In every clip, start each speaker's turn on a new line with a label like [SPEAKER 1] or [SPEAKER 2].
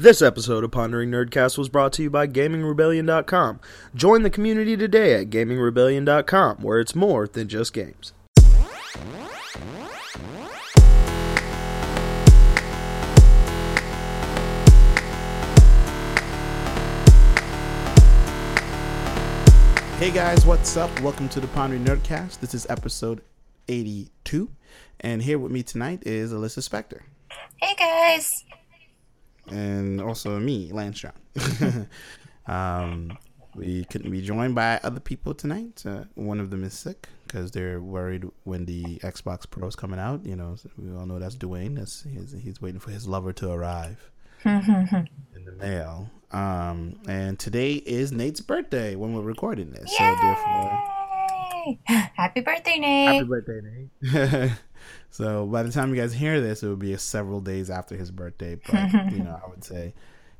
[SPEAKER 1] This episode of Pondering Nerdcast was brought to you by GamingRebellion.com. Join the community today at GamingRebellion.com, where it's more than just games.
[SPEAKER 2] Hey guys, what's up? Welcome to the Pondering Nerdcast. This is episode 82, and here with me tonight is Alyssa Spector.
[SPEAKER 3] Hey guys.
[SPEAKER 2] And also me, Lance John. um, we couldn't be joined by other people tonight. Uh, one of them is sick because they're worried when the Xbox Pro is coming out. You know, we all know that's Dwayne. That's he's, he's waiting for his lover to arrive in the mail. Um, and today is Nate's birthday when we're recording this. So therefore,
[SPEAKER 3] Happy birthday, Nate.
[SPEAKER 1] Happy birthday, Nate.
[SPEAKER 2] so by the time you guys hear this, it will be several days after his birthday. But you know, I would say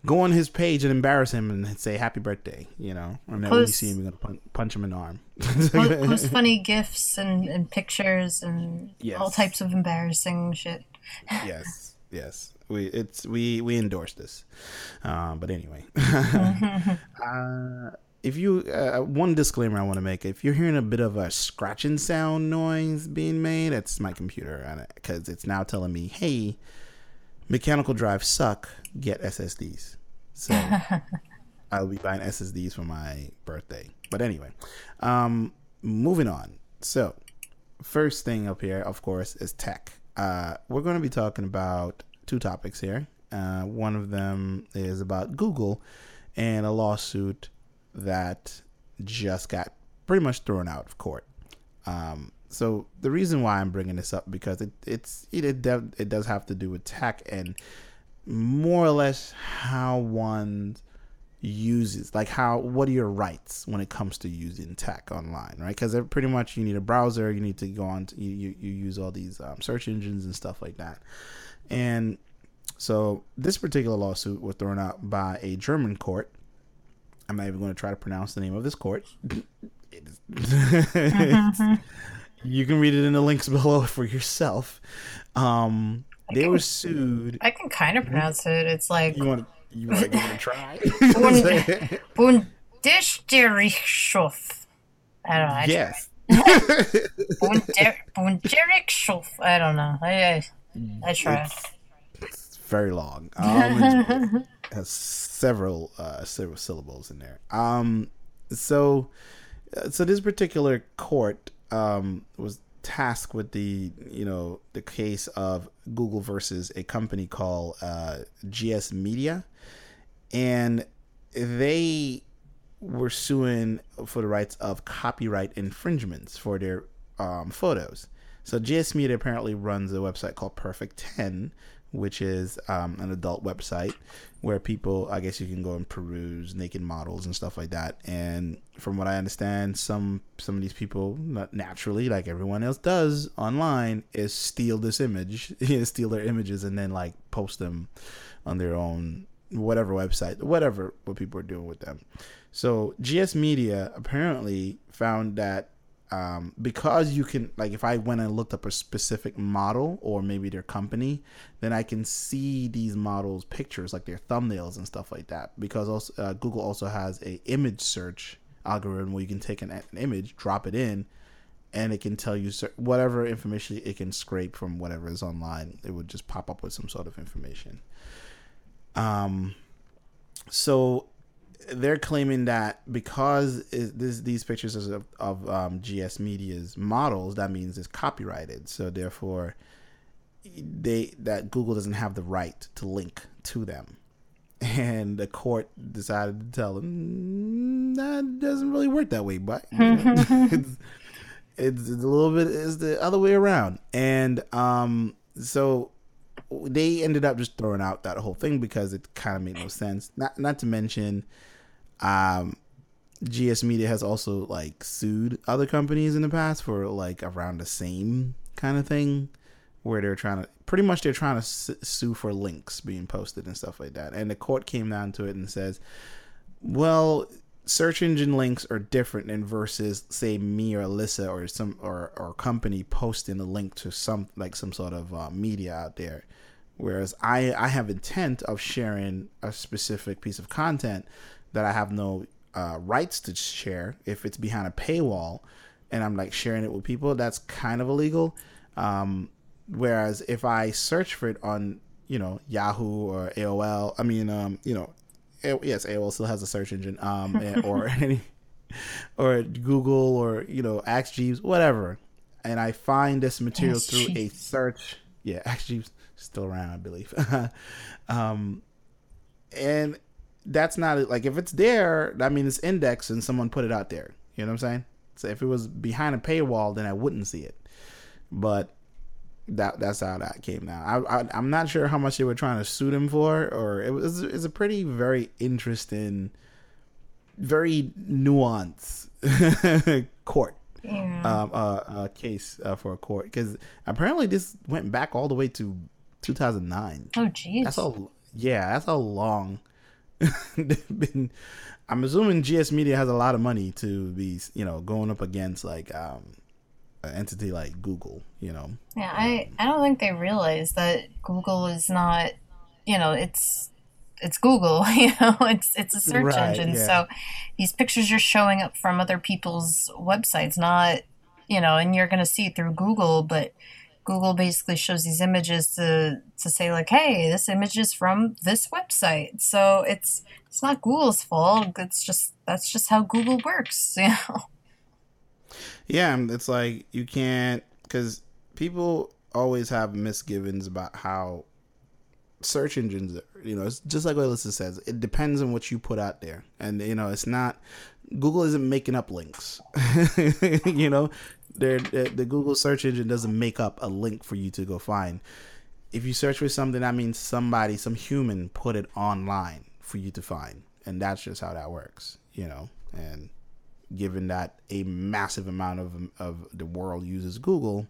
[SPEAKER 2] go on his page and embarrass him and say happy birthday. You know, and then when you see him, you're gonna punch, punch him in the arm.
[SPEAKER 3] post, post funny gifs and, and pictures and
[SPEAKER 2] Yes.
[SPEAKER 3] all types of embarrassing shit.
[SPEAKER 2] yes, yes. We it's we we endorse this. Um, but anyway, uh, if you uh, one disclaimer I want to make: if you're hearing a bit of a scratching sound noise being made, it's my computer because it's now telling me, "Hey, mechanical drives suck. Get SSDs." So I'll be buying SSDs for my birthday. But anyway, um, moving on. So first thing up here, of course, is tech. Uh, we're going to be talking about two topics here. Uh, one of them is about Google and a lawsuit that just got pretty much thrown out of court. Um, so the reason why I'm bringing this up because it it's it it, it does have to do with tech and more or less how one uses like how what are your rights when it comes to using tech online right because pretty much you need a browser you need to go on to, you, you, you use all these um, search engines and stuff like that and so this particular lawsuit was thrown out by a german court i'm not even going to try to pronounce the name of this court it's- you can read it in the links below for yourself um they were sued
[SPEAKER 3] I can kind of pronounce it. It's like
[SPEAKER 2] you want to you want to try
[SPEAKER 3] Bundesgerichtshof. I don't know. I
[SPEAKER 2] yes
[SPEAKER 3] Bundesgerichtshof. I don't know. I I, I tried.
[SPEAKER 2] It's very long. Um, it has several uh, several syllables in there. Um, so uh, so this particular court um was tasked with the you know the case of Google versus a company called uh, GS Media, and they were suing for the rights of copyright infringements for their um, photos. So GS Media apparently runs a website called Perfect Ten, which is um, an adult website where people, I guess, you can go and peruse naked models and stuff like that. And from what I understand, some some of these people, naturally, like everyone else does online, is steal this image, steal their images, and then like post them on their own whatever website, whatever what people are doing with them. So GS Media apparently found that um, because you can like if I went and looked up a specific model or maybe their company, then I can see these models' pictures, like their thumbnails and stuff like that. Because also uh, Google also has a image search algorithm where you can take an, an image, drop it in, and it can tell you whatever information it can scrape from whatever is online. It would just pop up with some sort of information. Um, so they're claiming that because it, this, these pictures of, of um, GS Media's models, that means it's copyrighted. So therefore, they that Google doesn't have the right to link to them. And the court decided to tell them "Mm, that doesn't really work that way, but it's, it's a little bit is the other way around. And um, so they ended up just throwing out that whole thing because it kind of made no sense. Not not to mention, um, GS Media has also like sued other companies in the past for like around the same kind of thing, where they're trying to pretty much they're trying to sue for links being posted and stuff like that. And the court came down to it and says, well. Search engine links are different than versus say me or Alyssa or some or or company posting a link to some like some sort of uh, media out there Whereas I I have intent of sharing a specific piece of content that I have no uh, rights to share if it's behind a paywall, and I'm like sharing it with people. That's kind of illegal. Um, whereas if I search for it on you know Yahoo or AOL, I mean um, you know yes AOL still has a search engine um, and- or any or Google or you know Ask Jeeves whatever, and I find this material through a search. Yeah, Ask Jeeves still around, I believe. um, and that's not like if it's there, that means it's indexed and someone put it out there. You know what I'm saying? So if it was behind a paywall, then I wouldn't see it. But that that's how that came down. I, I I'm not sure how much they were trying to sue him for, or it was it's a pretty very interesting, very nuanced court
[SPEAKER 3] Yeah.
[SPEAKER 2] um, uh, uh, case uh, for a court because apparently this went back all the way to 2009.
[SPEAKER 3] oh, jeez.
[SPEAKER 2] That's a yeah, that's a long. they've been. I'm assuming GS Media has a lot of money to be you know going up against like um an entity like Google. You know.
[SPEAKER 3] Yeah, I, I don't think they realize that Google is not, you know, it's it's Google, you know, it's it's a search
[SPEAKER 2] Right,
[SPEAKER 3] engine.
[SPEAKER 2] yeah.
[SPEAKER 3] So these pictures are showing up from other people's websites, not, you know, and you're going to see it through Google, but Google basically shows these images to to say like, "Hey, this image is from this website." So it's it's not Google's fault. It's just that's just how Google works, you know.
[SPEAKER 2] Yeah, it's like you can't because people always have misgivings about how search engines. Are, you know, it's just like what Alyssa says. It depends on what you put out there, and you know, it's not. Google isn't making up links. you know, they're, they the Google search engine doesn't make up a link for you to go find. If you search for something, that means somebody, some human, put it online for you to find, and that's just how that works. You know, and given that a massive amount of of the world uses Google,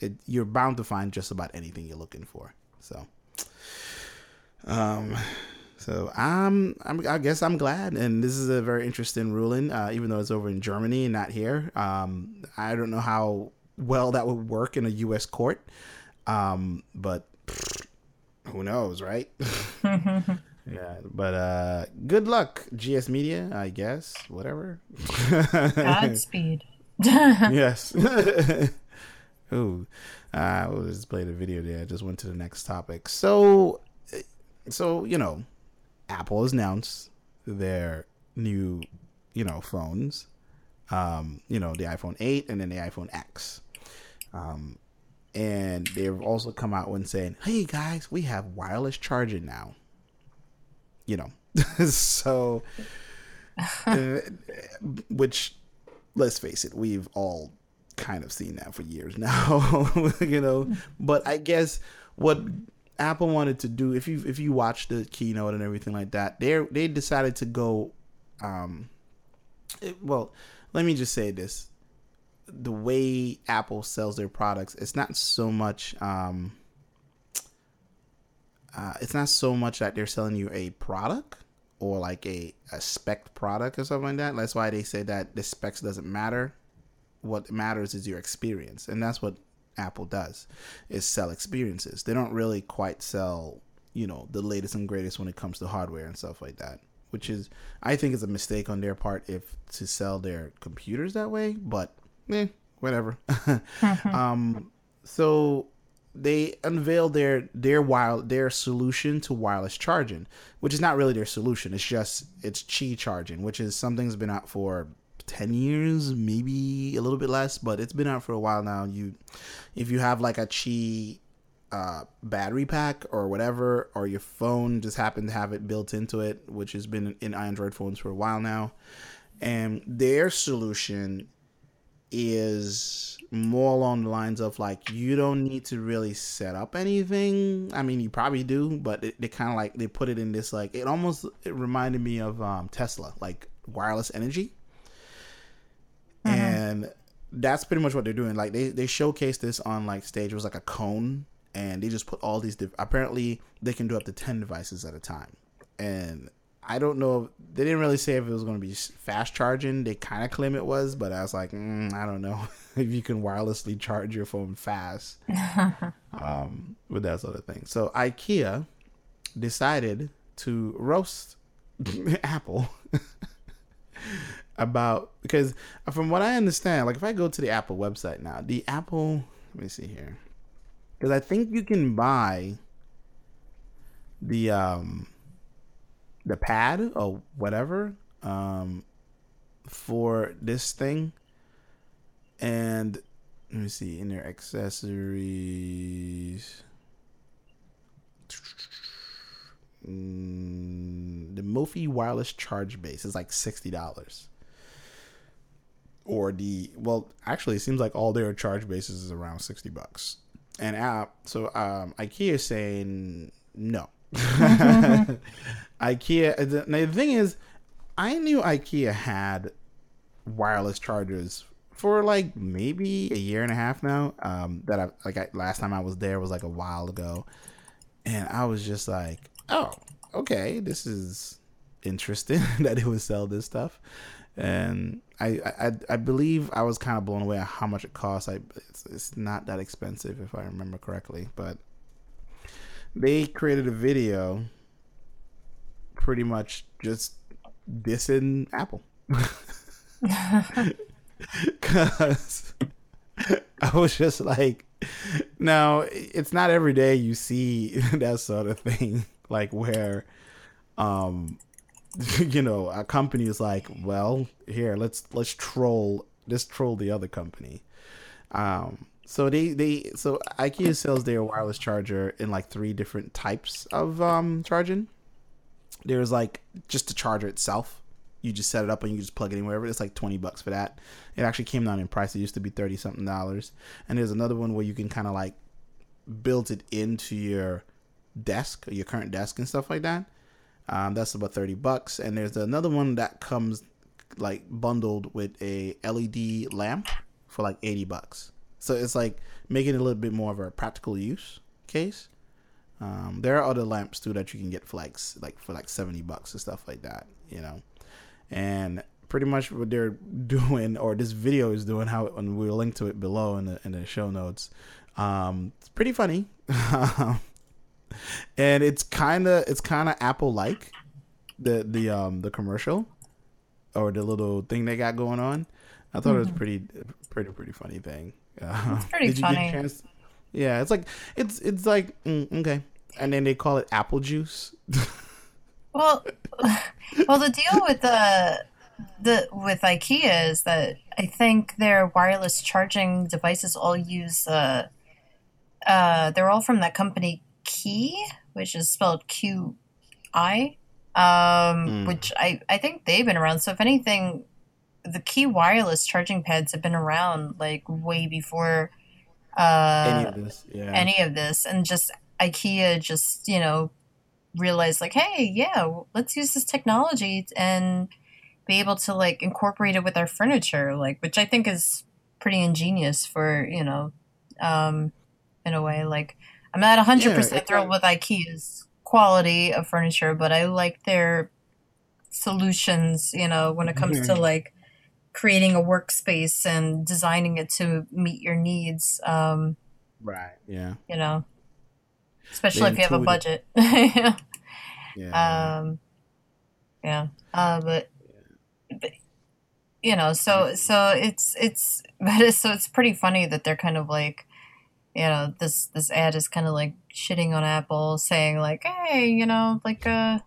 [SPEAKER 2] it, you're bound to find just about anything you're looking for. So, um, so I'm, I'm I guess I'm glad, and this is a very interesting ruling, uh, even though it's over in Germany and not here. Um, I don't know how well that would work in a U.S. court, um, but who knows, right? Yeah, but uh good luck, GS Media, I guess. Whatever.
[SPEAKER 3] Godspeed.
[SPEAKER 2] yes. Ooh. Uh, I was just played a video there. I just went to the next topic. So so, you know, Apple has announced their new, you know, phones. Um, you know, the iPhone 8 and then the iPhone X. Um and they've also come out when saying, "Hey guys, we have wireless charging now." You know, so uh, which let's face it, we've all kind of seen that for years now, you know. But I guess what Apple wanted to do, if you if you watch the keynote and everything like that, they they decided to go, um, it- well, let me just say this: the way Apple sells their products, it's not so much, um, uh, it's not so much that they're selling you a product or like a, a spec product or something like that. That's why they say that the specs doesn't matter. What matters is your experience, and that's what Apple does is sell experiences. They don't really quite sell, you know, the latest and greatest when it comes to hardware and stuff like that. Which is, I think, is a mistake on their part if to sell their computers that way. But, eh, whatever. um, so they unveiled their their wild their solution to wireless charging, which is not really their solution. It's just it's Qi charging, which is something that's been out for ten years, maybe a little bit less, but it's been out for a while now. You, if you have like a Qi uh, battery pack or whatever, or your phone just happened to have it built into it, which has been in Android phones for a while now, and their solution is more along the lines of like you don't need to really set up anything. I mean, you probably do, but it, they kind of like they put it in this like it almost it reminded me of um, Tesla, like wireless energy, and that's pretty much what they're doing. Like they they showcased this on like stage. It was like a cone, and they just put all these. Diff- apparently, they can do up to ten devices at a time, and I don't know. They didn't really say if it was going to be fast charging. They kind of claim it was, but I was like, mm, I don't know if you can wirelessly charge your phone fast um, with that sort of thing. So IKEA decided to roast Apple about because from what I understand, like if I go to the Apple website now, the Apple let me see here. Because I think you can buy the um the pad or whatever um for this thing. And let me see in their accessories. Mm, the Mophie wireless charge base is like sixty dollars. Or the well, actually, it seems like all their charge bases is around sixty bucks. And app, so um, IKEA is saying no. IKEA. The, the thing is, I knew IKEA had wireless chargers for like maybe a year and a half now. Um, that I like I, last time I was there was like a while ago, and I was just like, oh, okay, this is interesting that it would sell this stuff. And I, I, I believe I was kind of blown away at how much it costs. I it's, it's not that expensive if I remember correctly, but they created a video pretty much just dissing Apple. Cause I was just like, now it's not every day you see that sort of thing, like where, um, you know, a company is like, well, here let's let's troll, let's troll the other company. Um, so they they so IKEA sells their wireless charger in like three different types of um charging. There's like just the charger itself. You just set it up and you just plug it in wherever. It's like twenty bucks for that. It actually came down in price. It used to be thirty something dollars. And there's another one where you can kind of like build it into your desk, your current desk and stuff like that. Um, that's about thirty bucks. And there's another one that comes like bundled with a LED lamp for like eighty bucks. So it's like making it a little bit more of a practical use case. Um, there are other lamps too that you can get for like like for like seventy bucks and stuff like that, you know. And pretty much what they're doing, or this video is doing, how and we'll link to it below in the in the show notes. Um, it's pretty funny, and it's kind of it's kind of Apple like the the um the commercial or the little thing they got going on. I thought mm-hmm. it was pretty pretty pretty funny thing.
[SPEAKER 3] Uh, it's pretty funny.
[SPEAKER 2] Yeah, it's like it's it's like mm, okay, and then they call it apple juice.
[SPEAKER 3] well, well, the deal with the the with IKEA is that I think their wireless charging devices all use uh, uh, they're all from that company Key, which is spelled Q I, um, mm. which I I think they've been around. So if anything, the key wireless charging pads have been around like way before uh, any of this, yeah. Any of this, and just IKEA just you know realized like, hey, yeah, let's use this technology and be able to like incorporate it with our furniture, like which I think is pretty ingenious for you know, um, in a way. Like I'm not hundred yeah, percent thrilled with IKEA's quality of furniture, but I like their solutions. You know, when it comes mm-hmm. to like creating a workspace and designing it to meet your needs. Um,
[SPEAKER 2] right. Yeah.
[SPEAKER 3] You know, especially if you have a budget. yeah. yeah. Um, yeah. Uh, but, but, you know, so so it's it's but it's, so it's pretty funny that they're kind of like, you know, this this ad is kind of like shitting on Apple, saying like, hey, you know, like uh,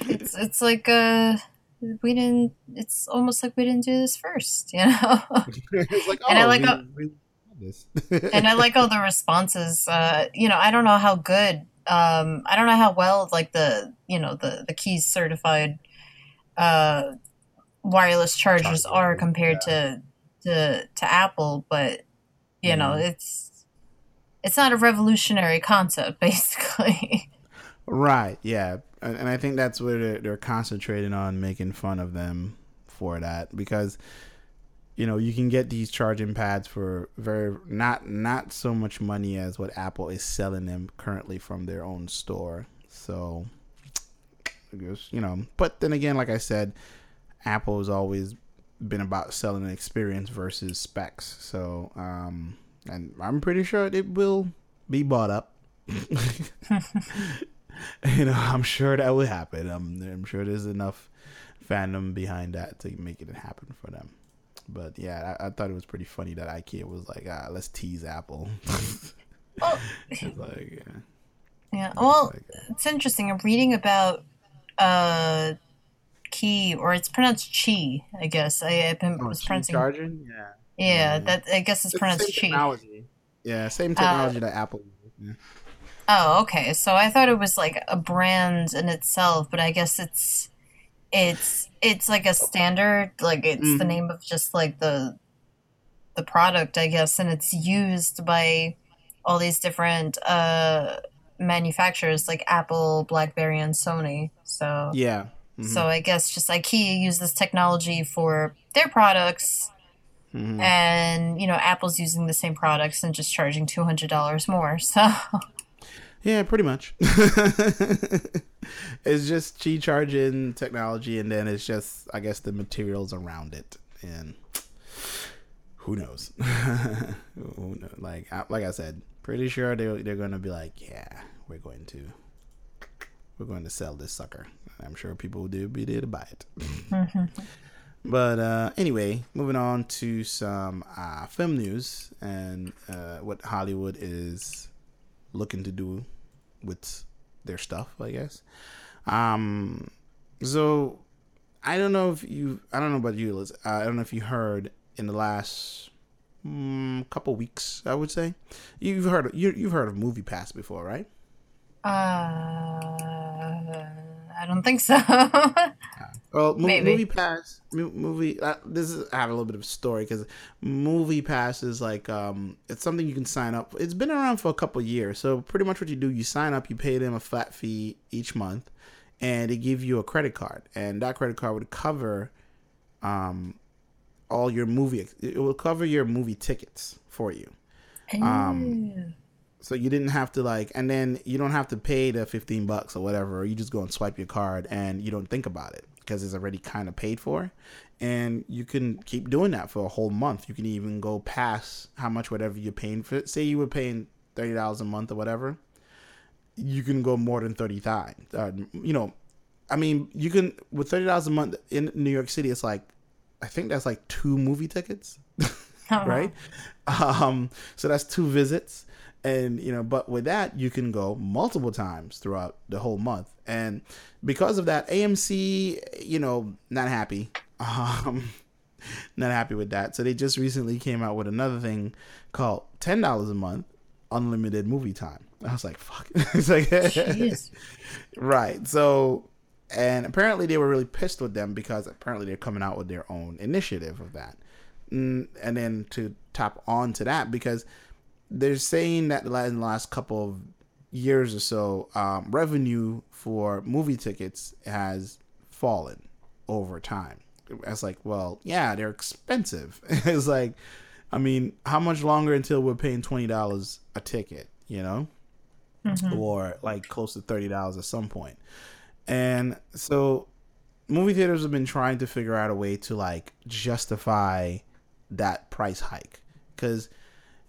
[SPEAKER 3] it's it's like uh we didn't it's almost like we didn't do this first you know like, oh, and i oh, like we, all, we and i like all the responses uh you know i don't know how good um i don't know how well like the you know the the keys certified uh wireless chargers are compared yeah. to to to apple but you mm. know mm-hmm. it's it's not a revolutionary concept basically
[SPEAKER 2] right yeah and, and I think that's where they're, they're concentrating on making fun of them for that because you know you can get these charging pads for very not not so much money as what Apple is selling them currently from their own store. So you know, but then again, like I said, Apple has always been about selling an experience versus specs. So, um, and I'm pretty sure it will be bought up. you know, I'm sure that will happen. I'm, I'm sure there's enough fandom behind that to make it happen for them. But yeah, I, I thought it was pretty funny that IKEA was like, ah, let's tease Apple.
[SPEAKER 3] Well,
[SPEAKER 2] like, yeah.
[SPEAKER 3] yeah. Well,
[SPEAKER 2] Like,
[SPEAKER 3] it's interesting. I'm reading about uh, Key, or it's pronounced Chi. I guess I, I've been
[SPEAKER 2] oh,
[SPEAKER 3] was pronouncing.
[SPEAKER 2] charging? Yeah.
[SPEAKER 3] Yeah,
[SPEAKER 2] Yeah.
[SPEAKER 3] that I guess it's
[SPEAKER 2] It's
[SPEAKER 3] pronounced Chi.
[SPEAKER 2] technology. Yeah, same technology that Apple. Yeah.
[SPEAKER 3] Oh, okay. So I thought it was like a brand in itself, but I guess it's it's it's like a standard, like it's the
[SPEAKER 2] Mhm.
[SPEAKER 3] name of just like the the product, I guess, and it's used by all these different uh manufacturers like Apple, BlackBerry, and Sony. So
[SPEAKER 2] Yeah. Mhm.
[SPEAKER 3] so I guess just IKEA use this technology for their products
[SPEAKER 2] Mhm.
[SPEAKER 3] and you know, Apple's using the same products and just charging two hundred dollars more. So
[SPEAKER 2] Yeah, pretty much. it's just Qi charging technology, and then it's just, I guess, the materials around it, and who knows? who knows? Like, I- like I said, pretty sure they they're gonna be like, yeah, we're going to, we're going to sell this sucker. I'm sure people will do be there to buy it. But uh, anyway, moving on to some uh, film news and uh, what Hollywood is looking to do with their stuff, I guess. Um, so I don't know if you, I don't know about you, Liz. I don't know if you heard in the last mm, couple weeks, I would say, you've heard you, you've heard of Movie Pass before, right?
[SPEAKER 3] Uh, I don't think so.
[SPEAKER 2] Well, mo- movie pass, mo- movie. Uh, this is I have a little bit of a story because movie pass is like um, it's something you can sign up. It's been around for a couple years, so pretty much what you do, you sign up, you pay them a flat fee each month, and they give you a credit card, and that credit card would cover, um, all your movie. It will cover your movie tickets for you. Um, So you didn't have to like, and then you don't have to pay the fifteen bucks or whatever. You just go and swipe your card, and you don't think about it because it's already kind of paid for, and you can keep doing that for a whole month. You can even go past how much whatever you're paying for. Say you were paying thirty dollars a month or whatever, you can go more than thirty times. Uh, you know, I mean, you can with thirty dollars a month in New York City. It's like, I think that's like two movie tickets right? Um, so that's two visits, and you know, but with that, you can go multiple times throughout the whole month, and because of that, AMC, you know, not happy, um, not happy with that. So they just recently came out with another thing called ten dollars a month, unlimited movie time. I was like, fuck, it's like, right? So. And apparently they were really pissed with them because apparently they're coming out with their own initiative of that. Mm, and then to top on to that because they're saying that in the last couple of years or so um, revenue for movie tickets has fallen over time. It's like well yeah they're expensive. It's like i mean how much longer until we're paying $20 a ticket you know? Or like close to $30 at some point? point and so movie theaters have been trying to figure out a way to like justify that price hike. Because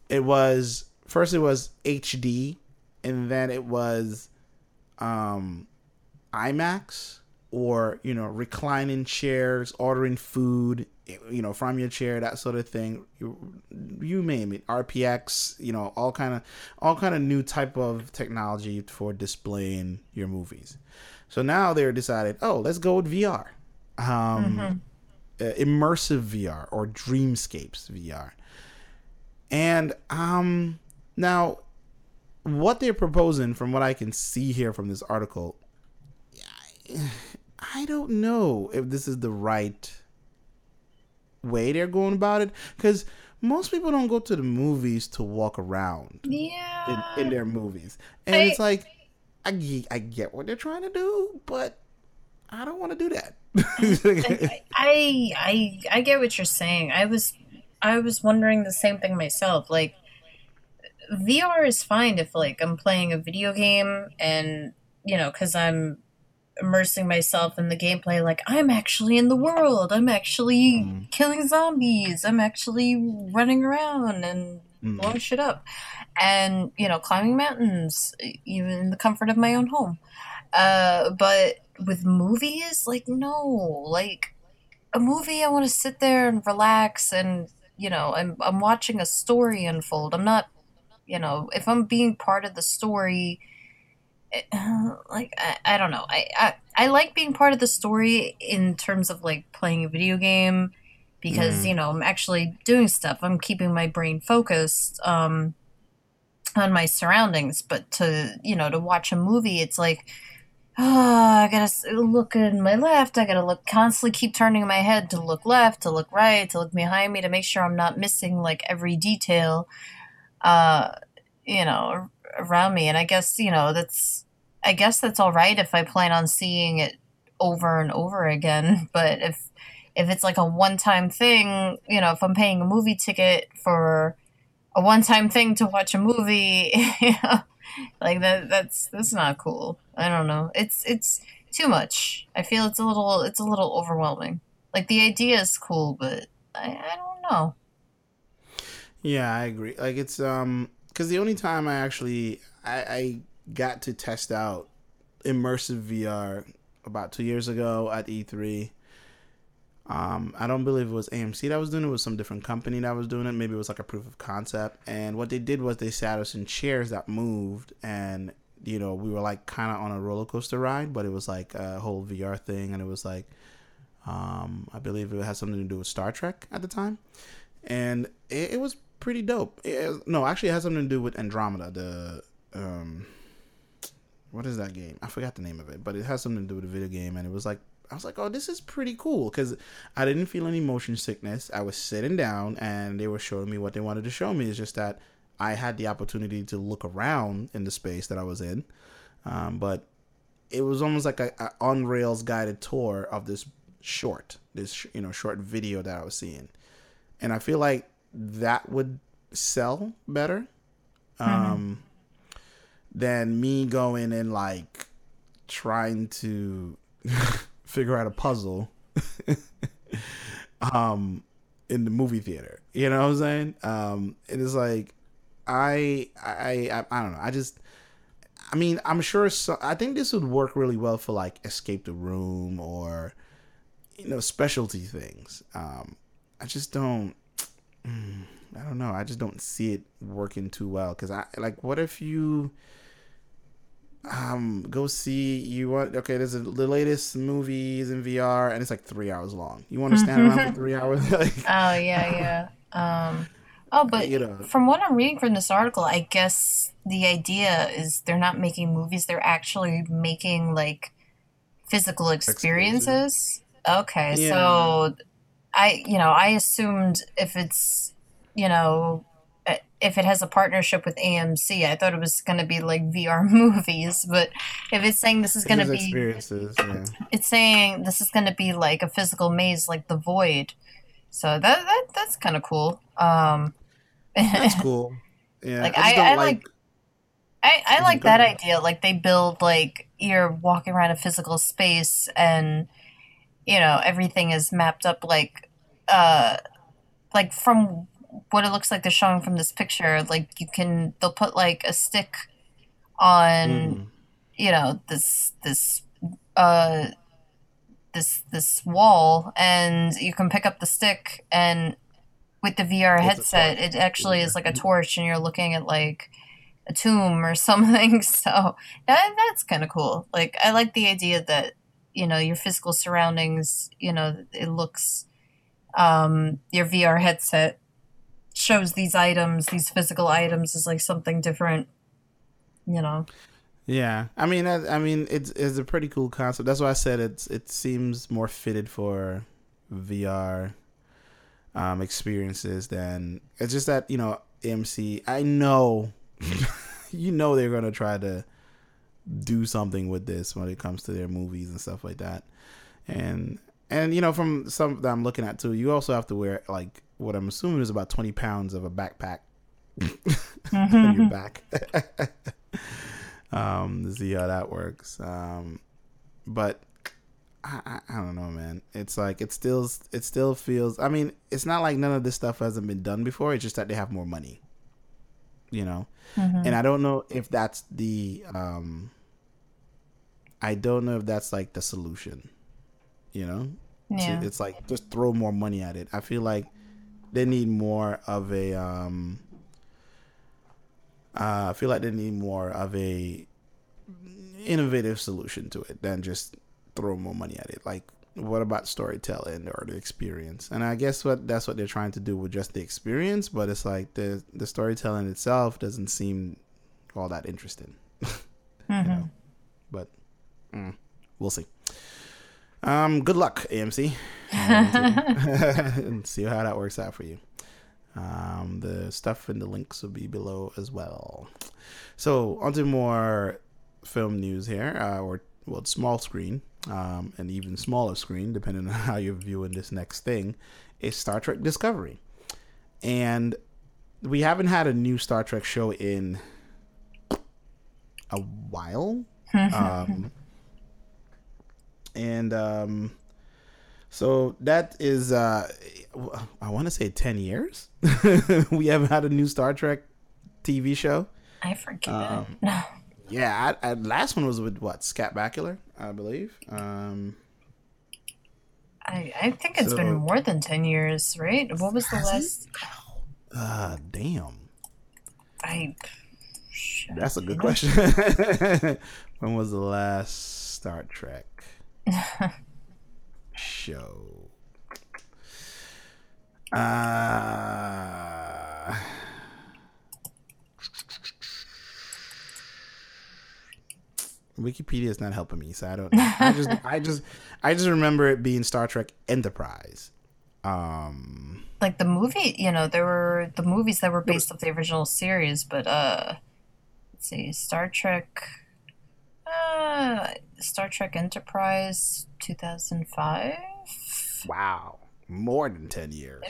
[SPEAKER 2] it was first it was HD and then it was um IMAX or you know reclining chairs ordering food you know from your chair that sort of thing. You, you name it. RPX you know all kind of all kind of new type of technology for displaying your movies. So now they're decided oh let's go with VR um uh, immersive VR or Dreamscapes VR. And um now what they're proposing from what I can see here from this article I, I don't know if this is the right way they're going about it cuz most people don't go to the movies to walk around
[SPEAKER 3] Yeah.
[SPEAKER 2] in, in their movies. And
[SPEAKER 3] I-
[SPEAKER 2] it's like I, I get what they're trying to do, but I don't want to do that.
[SPEAKER 3] I, I I I get what you're saying. I was I was wondering the same thing myself. Like VR is fine if like I'm playing a video game and you know cuz I'm immersing myself in the gameplay like I'm actually in the world. I'm actually
[SPEAKER 2] Mm.
[SPEAKER 3] killing zombies. I'm actually running around and
[SPEAKER 2] Mm.
[SPEAKER 3] blowing shit up. And, you know, climbing mountains, even in the comfort of my own home. Uh, but with movies, like, no. Like, a movie, I want to sit there and relax and, you know, I'm, I'm watching a story unfold. I'm not, you know, if I'm being part of the story, it- uh, like, I, I don't know. I, I, I like being part of the story in terms of, like, playing a video game because,
[SPEAKER 2] Mm.
[SPEAKER 3] you know, I'm actually doing stuff. I'm keeping my brain focused. Um, on my surroundings but to you know to watch a movie it's like oh i gotta look in my left. I gotta look constantly keep turning my head to look left to look right to look behind me to make sure i'm not missing like every detail uh you know around me. And i guess you know that's i guess that's all right if i plan on seeing it over and over again. But if if it's like a one-time thing you know if i'm paying a movie ticket for a one-time thing to watch a movie you know, like that that's that's not cool. I don't know. It's it's too much. I feel it's a little it's a little overwhelming. Like the idea is cool but i, I don't know.
[SPEAKER 2] Yeah, I agree. Like it's um because the only time I actually I, I got to test out immersive VR about two years ago at E3. Um, I don't believe it was AMC that was doing it. It was some different company that was doing it. Maybe it was like a proof of concept. And what they did was they sat us in chairs that moved, and you know we were like kind of on a roller coaster ride, but it was like a whole VR thing, and it was like, um, I believe it had something to do with Star Trek at the time, and it, it was pretty dope. It- no, actually, it has something to do with Andromeda. The um, what is that game? I forgot the name of it, but it has something to do with a video game, and it was like I was like, oh, this is pretty cool because I didn't feel any motion sickness. I was sitting down, and they were showing me what they wanted to show me. It's just that I had the opportunity to look around in the space that I was in, um, but it was almost like a, a on rails guided tour of this short, this you know short video that I was seeing, and I feel like that would sell better um, than me going and like trying to figure out a puzzle um in the movie theater. You know what i'm saying? Um it is like i i i, I don't know. I just i mean i'm sure so, i think this would work really well for like escape the room or you know specialty things. Um i just don't mm, i don't know. I just don't see it working too well. Because i like what if you um go see you want okay there's a, the latest movies in vr and it's like three hours long. You want to stand around for three hours? Like
[SPEAKER 3] oh yeah yeah. Um oh but
[SPEAKER 2] You know.
[SPEAKER 3] from what i'm reading from this article i guess the idea is they're not making movies they're actually making like physical experiences? Okay
[SPEAKER 2] Yeah.
[SPEAKER 3] so i you know i assumed if it's you know if it has a partnership with AMC, I thought it was going to be like VR movies, but if it's saying this is going to be
[SPEAKER 2] experiences yeah.
[SPEAKER 3] it's saying this is going to be like a physical maze like the void. So that, that that's kind of cool um
[SPEAKER 2] that's cool. Yeah
[SPEAKER 3] Like,
[SPEAKER 2] i
[SPEAKER 3] I-
[SPEAKER 2] don't
[SPEAKER 3] I
[SPEAKER 2] like,
[SPEAKER 3] like- I, I like that idea like they build like you're walking around a physical space and you know everything is mapped up like uh like from what it looks like they're showing from this picture like you can they'll put like a stick on
[SPEAKER 2] Mm.
[SPEAKER 3] you know this this uh this this wall and you can pick up the stick and with the VR
[SPEAKER 2] It's
[SPEAKER 3] headset it actually is like a torch and you're looking at like a tomb or something so that, that's kind of cool. Like I like the idea that you know your physical surroundings you know it looks um your VR headset shows these items these physical items as like something different you know
[SPEAKER 2] Yeah, I mean, I, I mean, it's it's a pretty cool concept. That's why I said it's it seems more fitted for VR um, experiences than it's just that you know AMC. I know, you know, they're gonna try to do something with this when it comes to their movies and stuff like that, and and you know from some that I'm looking at too, you also have to wear like what I'm assuming is about twenty pounds of a backpack on your back. um, to see how that works. Um, but I, I, I don't know, man. It's like it still it still feels. I mean, it's not like none of this stuff hasn't been done before. It's just that they have more money, you know.
[SPEAKER 3] Mhm.
[SPEAKER 2] And I don't know if that's the. um I don't know if that's like the solution, you know.
[SPEAKER 3] Yeah.
[SPEAKER 2] it's like just throw more money at it. I feel like they need more of a um uh, I feel like they need more of a innovative solution to it than just throw more money at it. Like what about storytelling or the experience? And I guess what that's what they're trying to do with just the experience, but it's like the the storytelling itself doesn't seem all that interesting.
[SPEAKER 3] Mhm.
[SPEAKER 2] know. But mm, we'll see. Um, good luck, AMC. and see how that works out for you. Um, the stuff in the links will be below as well. So, on to more film news here, uh, or well, small screen, um, and even smaller screen, depending on how you're viewing this next thing, is Star Trek Discovery. And we haven't had a new Star Trek show in a while. um, and um, so that is, uh, I want to say 10 years. we haven't had a new Star Trek TV show.
[SPEAKER 3] I forget.
[SPEAKER 2] Um,
[SPEAKER 3] no.
[SPEAKER 2] Yeah, I, I, last one was with what Scott Bakula, I believe. Um,
[SPEAKER 3] I, I think it's
[SPEAKER 2] so-
[SPEAKER 3] been more than 10 years, right? What was the
[SPEAKER 2] Has it?
[SPEAKER 3] last?
[SPEAKER 2] uh, damn,
[SPEAKER 3] I.
[SPEAKER 2] That's a good question. when was the last Star Trek show? Uh, Wikipedia is not helping me, so I don't. I just, I just, I just remember it being Star Trek Enterprise. Um,
[SPEAKER 3] Like the movie, you know, there were the movies that were based off the original series, but, uh, let's see, Star Trek. Uh, Star Trek Enterprise 2005?
[SPEAKER 2] wow, more than ten years.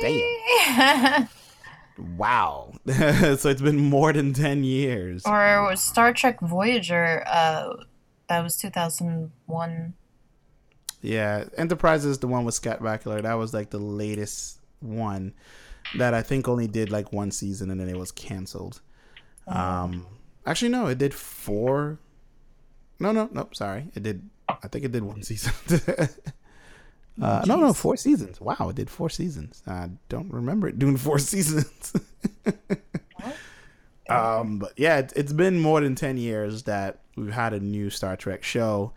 [SPEAKER 3] Maybe?
[SPEAKER 2] Wow, so it's been more than ten years.
[SPEAKER 3] or was Star Trek Voyager, uh, that was 2001.
[SPEAKER 2] Yeah, Enterprise is the one with Scott Bakula. That was like the latest one that I think only did like one season and then it was canceled. Um, actually, no, it did four. No, no, no. Sorry, it did. I think it did one season. uh, no, no, four seasons. Wow, it did four seasons. I don't remember it doing four seasons. um, but yeah, it, it's been more than ten years that we've had a new Star Trek show.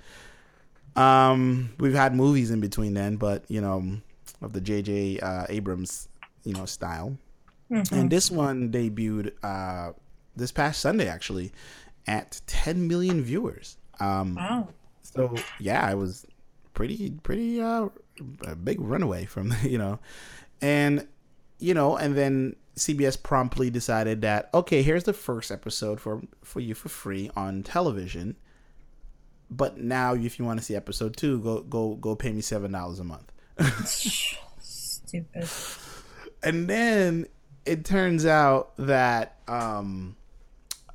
[SPEAKER 2] Um, we've had movies in between then, but you know, of the J.J. Uh, Abrams, you know, style. And this one debuted uh, this past Sunday, actually, at 10 million viewers. Um,
[SPEAKER 3] Wow.
[SPEAKER 2] so yeah, it was pretty, pretty uh, a big runaway from you know, and you know, and then CBS promptly decided that okay, here's the first episode for for you for free on television. But now, if you want to see episode two, go go go pay me seven dollars a month.
[SPEAKER 3] Stupid.
[SPEAKER 2] and then it turns out that um,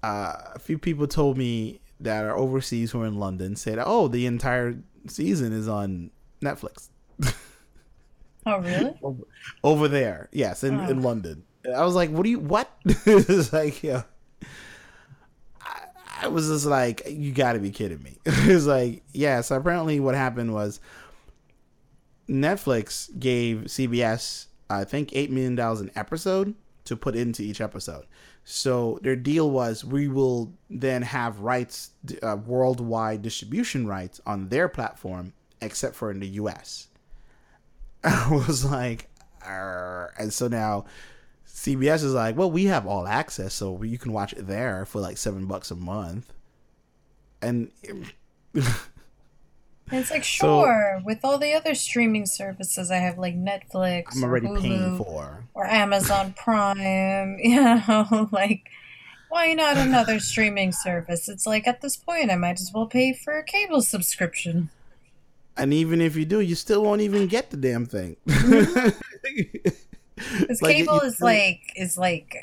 [SPEAKER 2] uh, a few people told me that are overseas who are in London said, "Oh, the entire season is on Netflix
[SPEAKER 3] Oh, really?
[SPEAKER 2] over there." Yes, in, in
[SPEAKER 3] Oh.
[SPEAKER 2] London. I was like, "What do you what?" it's like, yeah. I, I was just like, "You got to be kidding me!" it was like, yeah. So apparently, what happened was Netflix gave CBS, I think, eight million dollars an episode to put into each episode. So their deal was, we will then have rights, uh, worldwide distribution rights on their platform, except for in the U.S. I was like, "Arr." and so now CBS is like, well, we have all access, so you can watch it there for like seven bucks a month, and.
[SPEAKER 3] And it's like,
[SPEAKER 2] So-
[SPEAKER 3] sure, with all the other streaming services I have, like Netflix
[SPEAKER 2] I'm
[SPEAKER 3] or
[SPEAKER 2] already
[SPEAKER 3] Hulu
[SPEAKER 2] paying for.
[SPEAKER 3] or Amazon Prime, you know, like, why not another streaming service? It's like, at this point, I might as well pay for a cable subscription.
[SPEAKER 2] And even if you do, you still won't even get the damn thing. Mm-hmm.
[SPEAKER 3] Because
[SPEAKER 2] Like,
[SPEAKER 3] cable is like, is like,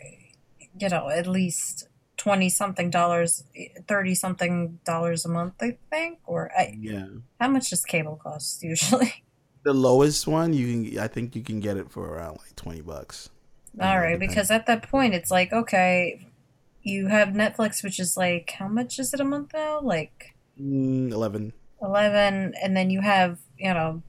[SPEAKER 3] you know, at least twenty something dollars, thirty something dollars a month, I think. Or I,
[SPEAKER 2] Yeah.
[SPEAKER 3] how much does cable cost usually?
[SPEAKER 2] The lowest one you can I think you can get it for around like 20 bucks.
[SPEAKER 3] All right, because at that point it's like okay, you have Netflix, which is like how much is it a month now? Like
[SPEAKER 2] Mm, 11
[SPEAKER 3] eleven, and then you have you know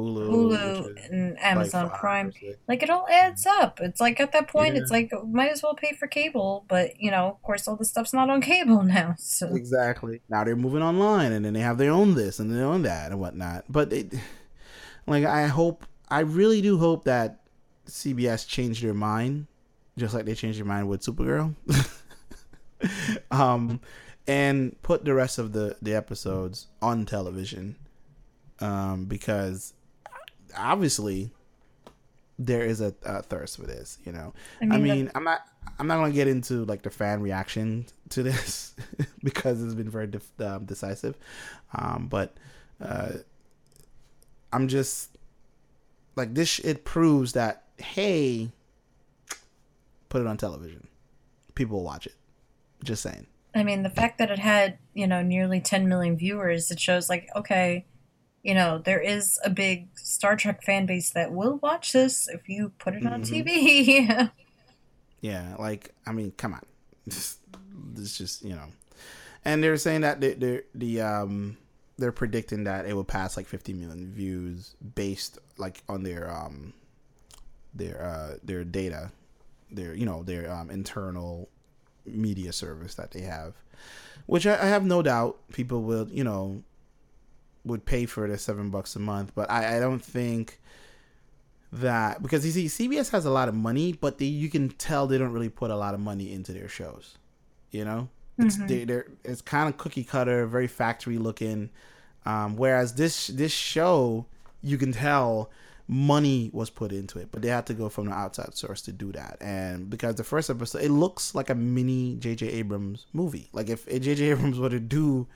[SPEAKER 2] Hulu,
[SPEAKER 3] Hulu and Amazon
[SPEAKER 2] or
[SPEAKER 3] Prime. Like it all adds up. It's like at that point,
[SPEAKER 2] Yeah.
[SPEAKER 3] it's like might as well pay for cable, but you know, of course, all this stuff's not on cable now. So
[SPEAKER 2] Exactly. Now they're moving online, and then they have their own this and their own that and whatnot. But it, like, I hope, I really do hope that CBS changed their mind, just like they changed their mind with Supergirl, um, and put the rest of the the episodes on television, um, because obviously there is a, a thirst for this. You know,
[SPEAKER 3] I
[SPEAKER 2] I
[SPEAKER 3] mean,
[SPEAKER 2] mean, I'm not. I'm not gonna get into like the fan reaction to this because it's been very um, decisive. Um, but uh, I'm just like this. It proves that hey, put it on television. People will watch it. Just saying.
[SPEAKER 3] I mean, the fact that it had you know nearly 10 million viewers, it shows like okay, you know, there is a big Star Trek fan base that will watch this if you put it on
[SPEAKER 2] Mhm.
[SPEAKER 3] TV.
[SPEAKER 2] Yeah, like I mean, come on, it's just you know, and they're saying that they they the um they're predicting that it will pass like 50 million views based like on their um their uh their data, their you know their um internal media service that they have, which I, I have no doubt people will you know would pay for it at seven bucks a month, but I I don't think that because you see CBS has a lot of money, but they, you can tell they don't really put a lot of money into their shows. You know, it's
[SPEAKER 3] Mhm.
[SPEAKER 2] they, they're it's kind of cookie cutter, very factory looking. Um, whereas this this show, you can tell money was put into it, but they had to go from the outside source to do that. And because the first episode, it looks like a mini J.J. Abrams movie. Like if J.J. Abrams were to do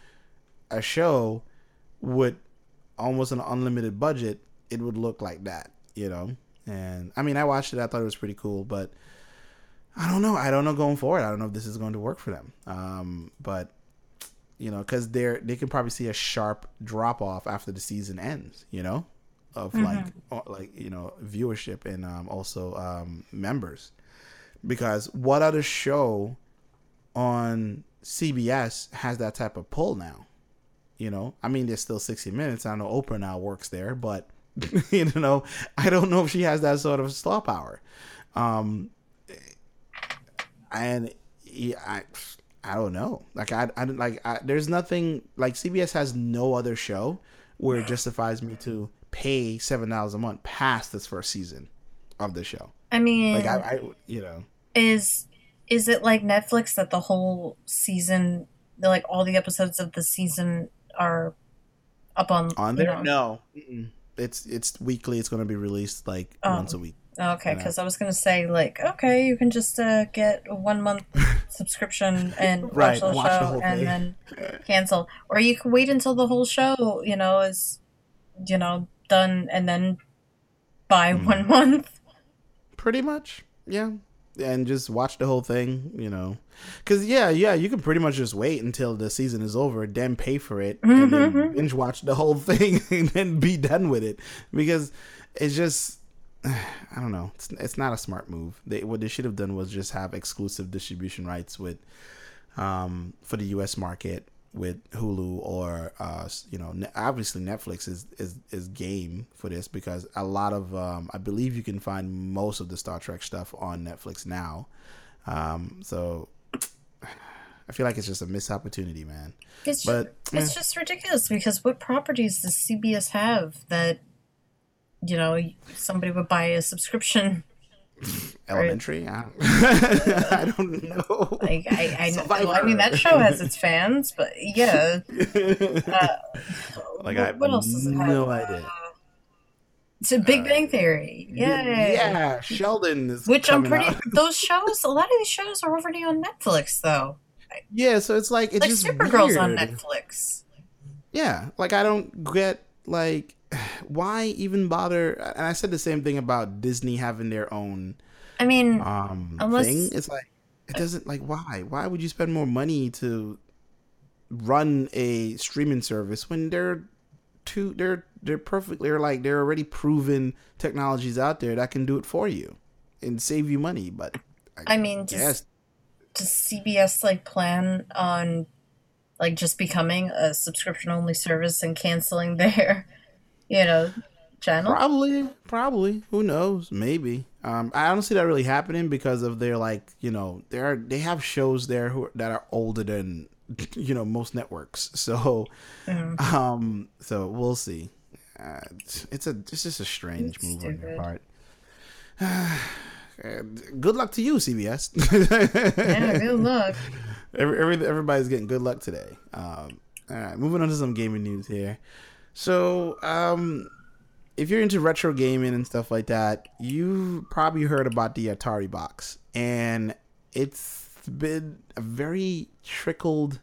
[SPEAKER 2] a show with almost an unlimited budget, it would look like that, you know. And I mean, I watched it. I thought it was pretty cool, but I don't know. I don't know going forward. I don't know if this is going to work for them. Um, but you know, because they're they can probably see a sharp drop off after the season ends. You know, of like uh, like you know viewership and um, also um, members. Because what other show on CBS has that type of pull now? You know, I mean, there's still 60 Minutes. I know Oprah now works there, but you know, I don't know if she has that sort of star power. Um, and yeah, I, I don't know. Like I, I don't- like. I, there's nothing like CBS has no other show where it justifies me to pay seven dollars a month past this first season of the show.
[SPEAKER 3] I mean,
[SPEAKER 2] Like I, I you know,
[SPEAKER 3] is is it like Netflix that the whole season, like all the episodes of the season are up on
[SPEAKER 2] on
[SPEAKER 3] you
[SPEAKER 2] there.
[SPEAKER 3] know-
[SPEAKER 2] No, Mm-mm. it's it's weekly. It's going to be released like
[SPEAKER 3] Oh.
[SPEAKER 2] once a week.
[SPEAKER 3] Okay, because I was gonna say like, okay, you can just uh, get a one month subscription and watch the
[SPEAKER 2] watch the
[SPEAKER 3] show
[SPEAKER 2] whole
[SPEAKER 3] and
[SPEAKER 2] thing.
[SPEAKER 3] then cancel, or you can wait until the whole show, you know, is you know done and then buy
[SPEAKER 2] Hmm.
[SPEAKER 3] one month.
[SPEAKER 2] Pretty much, yeah. And just watch the whole thing, you know. Because, yeah, yeah, you can pretty much just wait until the season is over, then pay for it, and then
[SPEAKER 3] Mhm.
[SPEAKER 2] binge watch the whole thing, and then be done with it. Because it's just, I don't know. It's, it's not a smart move. They, what they should have done was just have exclusive distribution rights with, um, for the U.S. market with Hulu or uh, you know obviously Netflix is, is is game for this because a lot of um, I believe you can find most of the Star Trek stuff on Netflix now. Um, so I feel like it's just a missed opportunity, man.
[SPEAKER 3] It's
[SPEAKER 2] But
[SPEAKER 3] it's just ridiculous because what properties does CBS have that you know somebody would buy a subscription?
[SPEAKER 2] Elementary, I, don't, I don't know.
[SPEAKER 3] Like I, I,
[SPEAKER 2] Survivor.
[SPEAKER 3] well, I mean that show has its fans, but yeah. Uh,
[SPEAKER 2] like
[SPEAKER 3] what,
[SPEAKER 2] I have
[SPEAKER 3] what else does it have?
[SPEAKER 2] no idea.
[SPEAKER 3] It's a Big Bang Theory. Yay.
[SPEAKER 2] Yeah, Sheldon is
[SPEAKER 3] Which I'm pretty.
[SPEAKER 2] out.
[SPEAKER 3] Those shows, a lot of these shows are already on Netflix, though.
[SPEAKER 2] Yeah, so it's like it's
[SPEAKER 3] like
[SPEAKER 2] just
[SPEAKER 3] Supergirl's on. Netflix.
[SPEAKER 2] Yeah, like I don't get like why even bother. And I said the same thing about Disney having their own
[SPEAKER 3] I mean,
[SPEAKER 2] um
[SPEAKER 3] Unless-
[SPEAKER 2] thing. It's like it doesn't like why? Why would you spend more money to run a streaming service when they're two they're they're perfectly they're like they're already proven technologies out there that can do it for you and save you money. But
[SPEAKER 3] I mean, does, does CBS like plan on like just becoming a subscription only service and canceling their, you know, channel?
[SPEAKER 2] Probably, probably. Who knows? Maybe. Um, I don't see that really happening because of their like, you know, they are they have shows there who that are older than you know most networks. So, mm-hmm. um, so we'll see. Uh, it's a it's just a strange it's move stupid. on your part. good luck to you, CBS.
[SPEAKER 3] yeah, good luck.
[SPEAKER 2] Every, every, everybody's getting good luck today. Um, all right, moving on to some gaming news here. So, um, if you're into retro gaming and stuff like that, you've probably heard about the Atari box, and it's been a very trickled,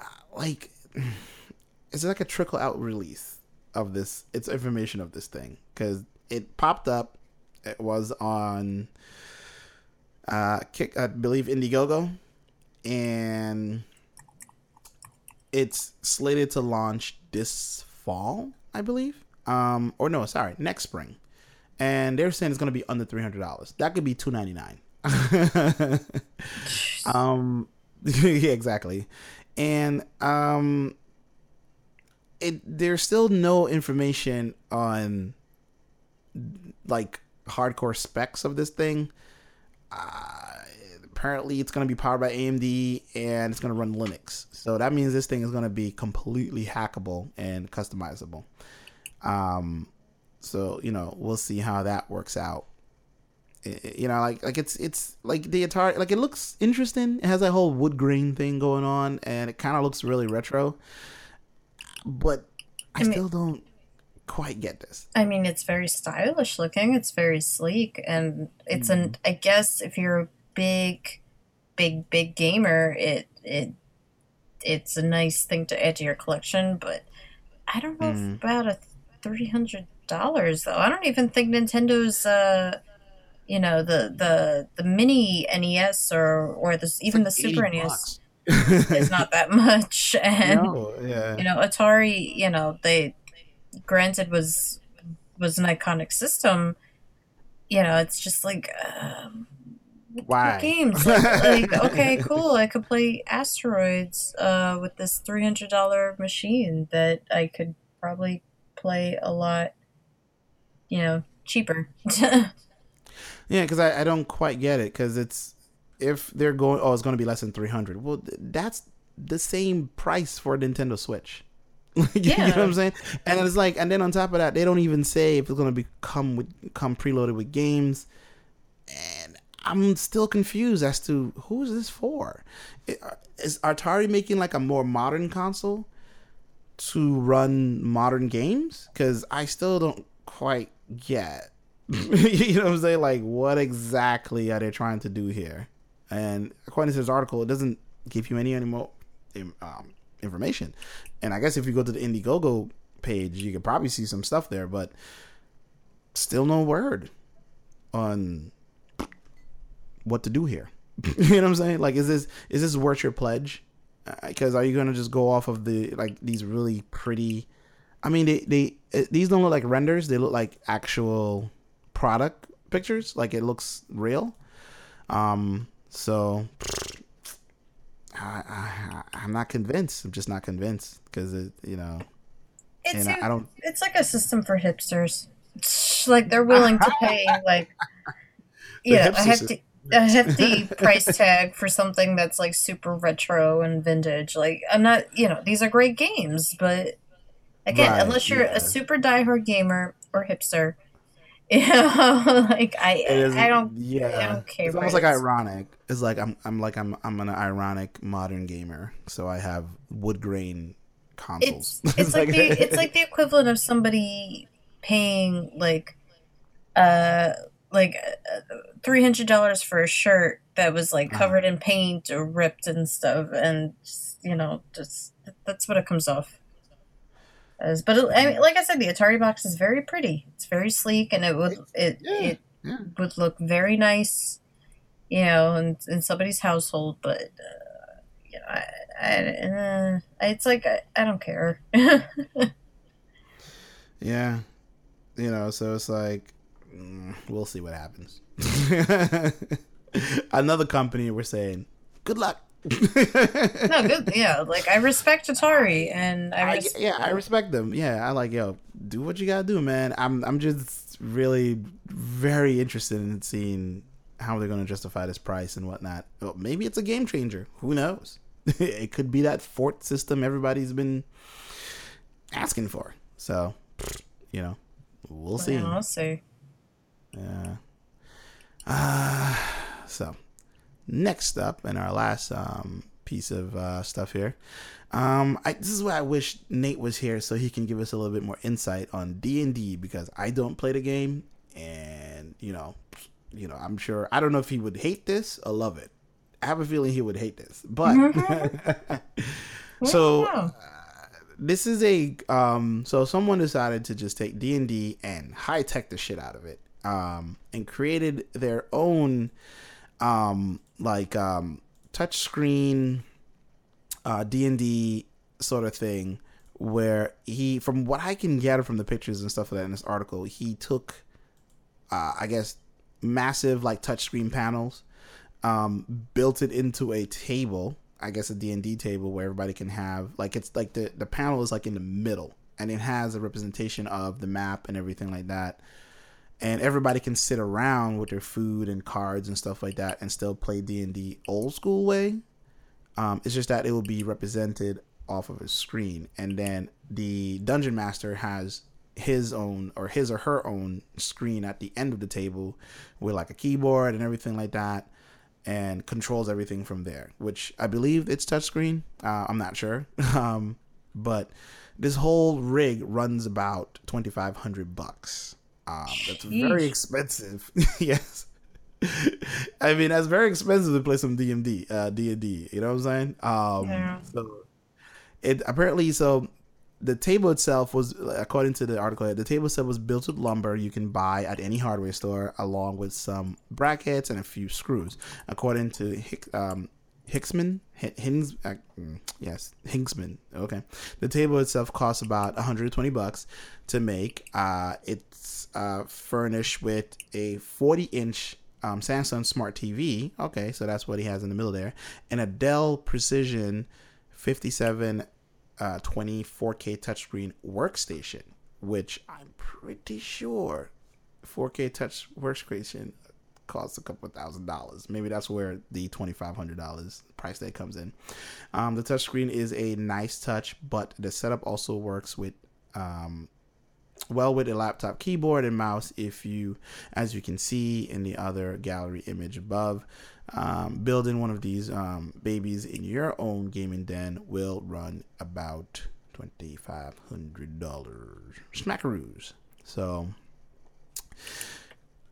[SPEAKER 2] uh, like it's like a trickle out release of this. It's information of this thing because it popped up. It was on, uh, kick I believe Indiegogo, and it's slated to launch this fall, I believe um, or no, sorry, next spring, and they're saying it's going to be under three hundred dollars. That could be two ninety nine. um, yeah, exactly, and um, it there's still no information on like hardcore specs of this thing. Uh, apparently, it's going to be powered by AMD and it's going to run Linux. So that means this thing is going to be completely hackable and customizable. Um, so you know, we'll see how that works out. It, you know, like like it's it's like the Atari, like it looks interesting. It has that whole wood grain thing going on, and it kind of looks really retro. But I, I mean, still don't quite get this.
[SPEAKER 3] I mean, it's very stylish looking. It's very sleek, and it's mm. an. I guess if you're a big, big, big gamer, it it it's a nice thing to add to your collection. But I don't know mm. about a three hundred dollars though. I don't even think Nintendo's uh you know the the the mini NES or or this even like the Super NES is not that much. And no, yeah. you know Atari, you know they granted was was an iconic system. You know, it's just like um,
[SPEAKER 2] why
[SPEAKER 3] games like, like, okay cool i could play asteroids uh, with this $300 machine that i could probably play a lot, you know, cheaper.
[SPEAKER 2] yeah, because I, I don't quite get it. Because it's if they're going, oh, it's going to be less than three hundred. Well, that's the same price for a Nintendo Switch. you, yeah. you know what I'm saying? And it's like, and then on top of that, they don't even say if it's going to be come with come preloaded with games. And I'm still confused as to who is this for? Is Atari making like a more modern console? to run modern games because I still don't quite get. you know what I'm saying? Like, what exactly are they trying to do here? And according to this article, it doesn't give you any any more um, information. And I guess if you go to the Indiegogo page, you could probably see some stuff there, but still no word on what to do here. you know what I'm saying? Like, is this is this worth your pledge? because are you gonna just go off of the like these really pretty i mean they they uh, these don't look like renders they look like actual product pictures like it looks real um so I, I am not convinced i'm just not convinced because it you know
[SPEAKER 3] it's a, I, I don't it's like a system for hipsters like they're willing to pay like yeah a hefty a hefty price tag for something that's like super retro and vintage. Like I'm not, you know, these are great games, but again, right, unless you're yeah. a super diehard gamer or hipster, you know, like I, I don't, yeah, I don't care.
[SPEAKER 2] It's almost like ironic. It's like I'm, I'm like I'm, I'm an ironic modern gamer, so I have wood grain consoles.
[SPEAKER 3] It's, it's like the, it's like the equivalent of somebody paying like, uh like uh, three hundred dollars for a shirt that was like uh-huh. covered in paint or ripped and stuff, and just, you know, just that's what it comes off as. But it, I mean, like I said, the Atari box is very pretty. It's very sleek, and it would it yeah, it yeah. would look very nice. you know, in, in somebody's household, but uh, you know, I, I, uh, it's like I, I don't care.
[SPEAKER 2] Yeah, you know, so it's like mm, we'll see what happens. Another company we're saying good luck.
[SPEAKER 3] No, good. Yeah, like I respect Atari, and I, res-
[SPEAKER 2] I, yeah, I respect them. Yeah, I like yo, do what you gotta do, man. I'm I'm just really very interested in seeing how they're gonna justify this price and whatnot. Well, maybe it's a game changer. Who knows? it could be that fort system everybody's been asking for. So, you know, we'll see.
[SPEAKER 3] We'll see.
[SPEAKER 2] Yeah. Uh, so, next up, and our last um, piece of uh, stuff here. Um, I, this is why I wish Nate was here so he can give us a little bit more insight on D and D because I don't play the game, and you know, you know, I'm sure I don't know if he would hate this or love it. I have a feeling he would hate this, but so uh, this is a um so someone decided to just take d&d and high tech the shit out of it um and created their own um like um touch screen uh d&d sort of thing where he from what i can gather from the pictures and stuff like that in this article he took uh i guess massive like touchscreen panels um built it into a table I guess a D&D table where everybody can have like it's like the the panel is like in the middle and it has a representation of the map and everything like that. And everybody can sit around with their food and cards and stuff like that and still play D&D old school way. Um, it's just that it will be represented off of a screen and then the dungeon master has his own or his or her own screen at the end of the table with like a keyboard and everything like that and controls everything from there, which I believe it's touchscreen. Uh, I'm not sure. Um, but this whole rig runs about 2500 bucks. Um, that's very expensive. yes. I mean, that's very expensive to play some DMD, uh, D&D, you know what I'm saying? Um, yeah. so it apparently, so the table itself was, according to the article, the table itself was built with lumber you can buy at any hardware store, along with some brackets and a few screws. According to um, Hicksman, Hings, uh, mm, yes, Hingsman. Okay, the table itself costs about 120 bucks to make. Uh, it's uh, furnished with a 40 inch um, Samsung Smart TV. Okay, so that's what he has in the middle there, and a Dell Precision 57 uh, 24K touchscreen workstation, which I'm pretty sure 4K touch workstation costs a couple thousand dollars. Maybe that's where the twenty five hundred dollars price tag comes in. Um, the touchscreen is a nice touch, but the setup also works with um, well with a laptop keyboard and mouse. If you, as you can see in the other gallery image above, um, building one of these um, babies in your own gaming den will run about twenty five hundred dollars smackaroos. So,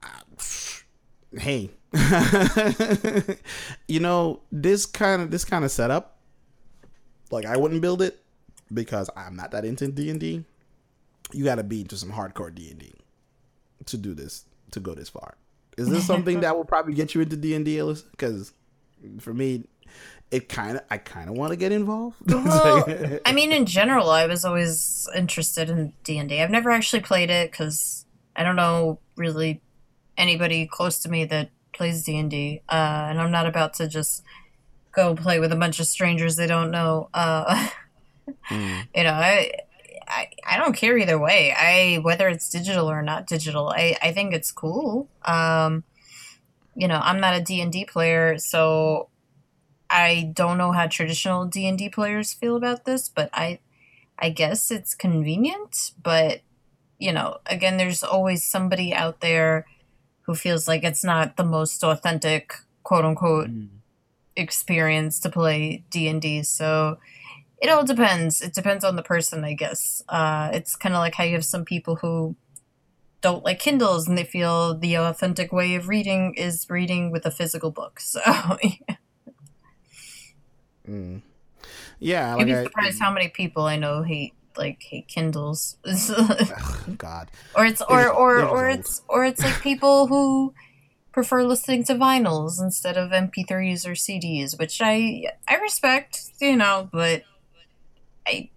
[SPEAKER 2] uh, hey, you know this kind of this kind of setup. Like I wouldn't build it because I'm not that into D and D. You got to be into some hardcore D and D to do this to go this far. Is this something that will probably get you into D and D? Because for me, it kind of I kind of want to get involved.
[SPEAKER 3] Well, I mean, in general, I was always interested in D and D. I've never actually played it because I don't know really anybody close to me that plays D and D, uh, and I'm not about to just go play with a bunch of strangers they don't know. Uh, mm. You know, I I, I don't care either way. I whether it's digital or not digital, I, I think it's cool. Um, you know, I'm not a D&D player, so I don't know how traditional D&D players feel about this, but I I guess it's convenient, but you know, again there's always somebody out there who feels like it's not the most authentic quote unquote mm. experience to play D&D. So it all depends. It depends on the person, I guess. Uh, it's kind of like how you have some people who don't like Kindles and they feel the authentic way of reading is reading with a physical book. So, yeah.
[SPEAKER 2] Mm. Yeah,
[SPEAKER 3] you'd be surprised I, how many people I know hate like hate Kindles.
[SPEAKER 2] oh, God.
[SPEAKER 3] Or it's or or or, or it's or it's like people who prefer listening to vinyls instead of MP3s or CDs, which I I respect, you know, but I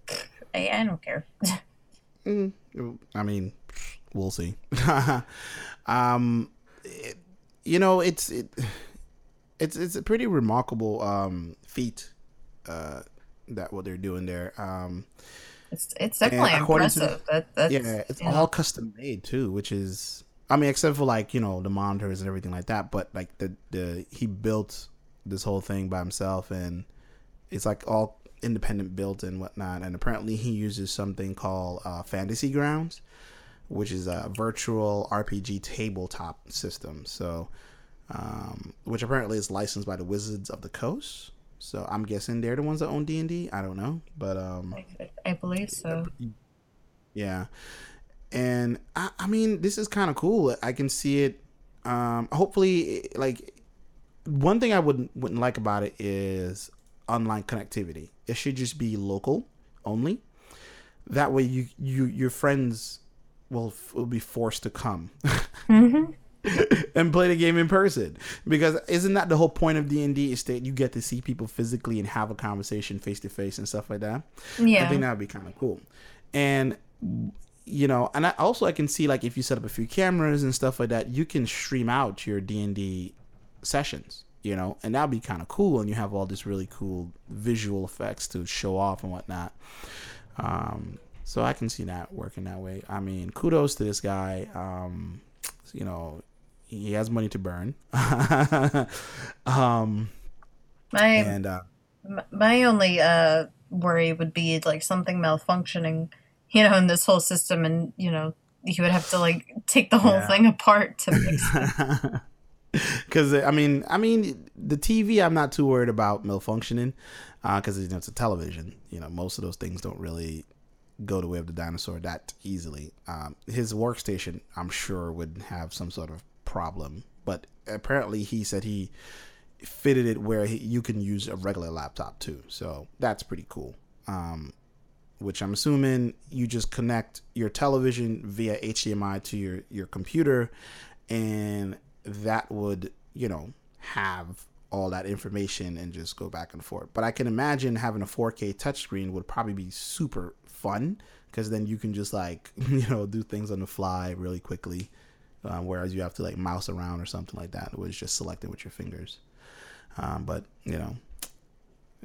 [SPEAKER 3] I, I don't care.
[SPEAKER 2] mm, I mean, we'll see. um, it, you know, it's it, it's it's a pretty remarkable um feat uh that what they're doing there. Um,
[SPEAKER 3] it's it's definitely impressive. To, that that's,
[SPEAKER 2] yeah, it's all know. custom made too, which is I mean, except for like you know the monitors and everything like that. But like the the he built this whole thing by himself, and it's like all independent built and whatnot. And apparently, he uses something called uh, Fantasy Grounds, which is a virtual RPG tabletop system. So, um, which apparently is licensed by the Wizards of the Coast. So I'm guessing they're the ones that own D and D. I don't know, but um,
[SPEAKER 3] I, I believe so.
[SPEAKER 2] Yeah, and I, I mean, this is kind of cool. I can see it. Um, hopefully, like one thing I wouldn't wouldn't like about it is online connectivity. It should just be local only. That way, you you your friends will will be forced to come. Mm-hmm. and play the game in person. Because isn't that the whole point of d&d is that you get to see people physically and have a conversation face to face and stuff like that?
[SPEAKER 3] Yeah
[SPEAKER 2] i think that would be kind of cool. And you know and I, also i can see like if you set up a few cameras and stuff like that you can stream out your d&d sessions you know? And that'd be kind of cool and you have all this really cool visual effects to show off and whatnot. Um so i can see that working that way. I mean kudos to this guy. Um you know he has money to burn. um,
[SPEAKER 3] my and uh, my only uh, worry would be like something malfunctioning, you know, in this whole system, and you know, you would have to like take the whole yeah. thing apart to fix it.
[SPEAKER 2] Because I mean, I mean, the TV, I'm not too worried about malfunctioning, because uh, you know it's a television. You know, most of those things don't really go the way of the dinosaur that easily. Um, his workstation, I'm sure, would have some sort of problem. But apparently, he said he fitted it where he, you can use a regular laptop too. So that's pretty cool. Um, which I'm assuming you just connect your television via HDMI to your your computer, and that would you know have all that information and just go back and forth. But I can imagine having a 4K touchscreen would probably be super fun because then you can just like you know do things on the fly really quickly um, whereas you have to like mouse around or something like that. It was just selected with your fingers. Um, but you know,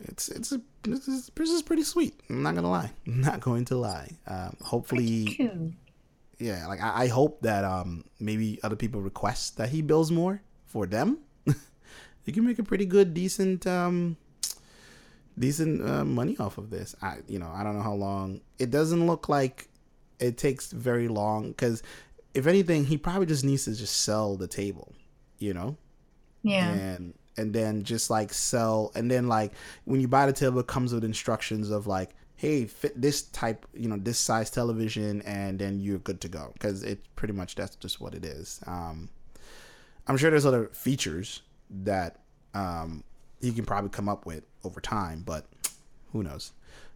[SPEAKER 2] it's it's a, this is, this is pretty sweet. I'm not gonna lie. I'm not going to lie. Um, hopefully, yeah. Like I, I hope that um, maybe other people request that he builds more for them. you can make a pretty good, decent, um, decent uh, money off of this. I you know I don't know how long. It doesn't look like it takes very long because if anything, he probably just needs to just sell the table, you know?
[SPEAKER 3] Yeah.
[SPEAKER 2] And and then just like sell and then like when you buy the table it comes with instructions of like hey fit this type you know this size television and then you're good to go because it pretty much that's just what it is um i'm sure there's other features that um he can probably come up with over time but who knows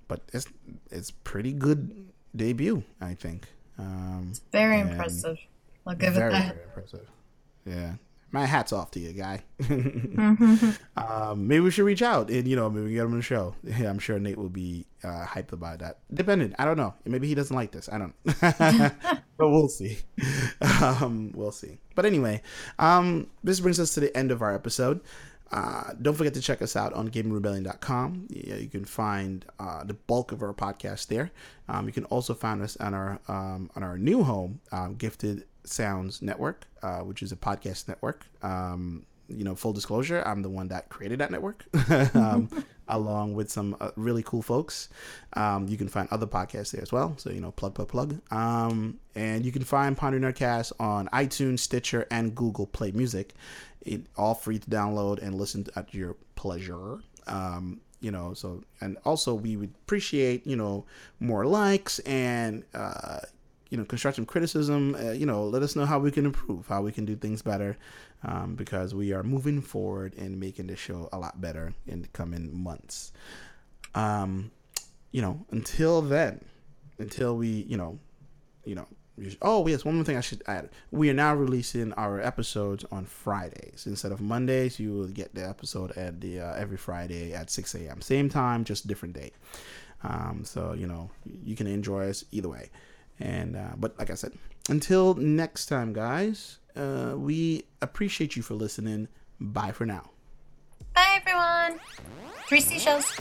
[SPEAKER 2] but it's it's pretty good debut i think um,
[SPEAKER 3] it's very impressive. I'll give very, it that. Very impressive.
[SPEAKER 2] Yeah. My hat's off to you, guy. mm-hmm. um, maybe we should reach out and you know maybe get him on the show. Yeah, I'm sure Nate will be uh, hyped about that. Dependent, I don't know. Maybe he doesn't like this. I don't. but we'll see. Um, we'll see. But anyway, um, this brings us to the end of our episode. Uh, don't forget to check us out on gamingrebellion.com. Yeah, you can find uh, the bulk of our podcast there. Um, you can also find us on our um, on our new home, um, Gifted Sounds Network, uh, which is a podcast network. Um, you know, full disclosure, I'm the one that created that network, um, along with some uh, really cool folks. Um, you can find other podcasts there as well. So, you know, plug, plug, plug. Um, and you can find Ponder Nerdcast on iTunes, Stitcher, and Google Play Music. It all free to download and listen at your pleasure. Um, you know, so and also we would appreciate you know more likes and uh, you know constructive criticism. Uh, you know, let us know how we can improve, how we can do things better, um, because we are moving forward and making the show a lot better in the coming months. Um, you know, until then, until we you know, you know Oh yes, one more thing I should add. We are now releasing our episodes on Fridays instead of Mondays. You will get the episode at the uh, every Friday at six a.m. Same time, just different day. Um, so you know you can enjoy us either way. And uh, but like I said, until next time, guys. Uh, we appreciate you for listening. Bye for now.
[SPEAKER 3] Bye, everyone. Three seashells.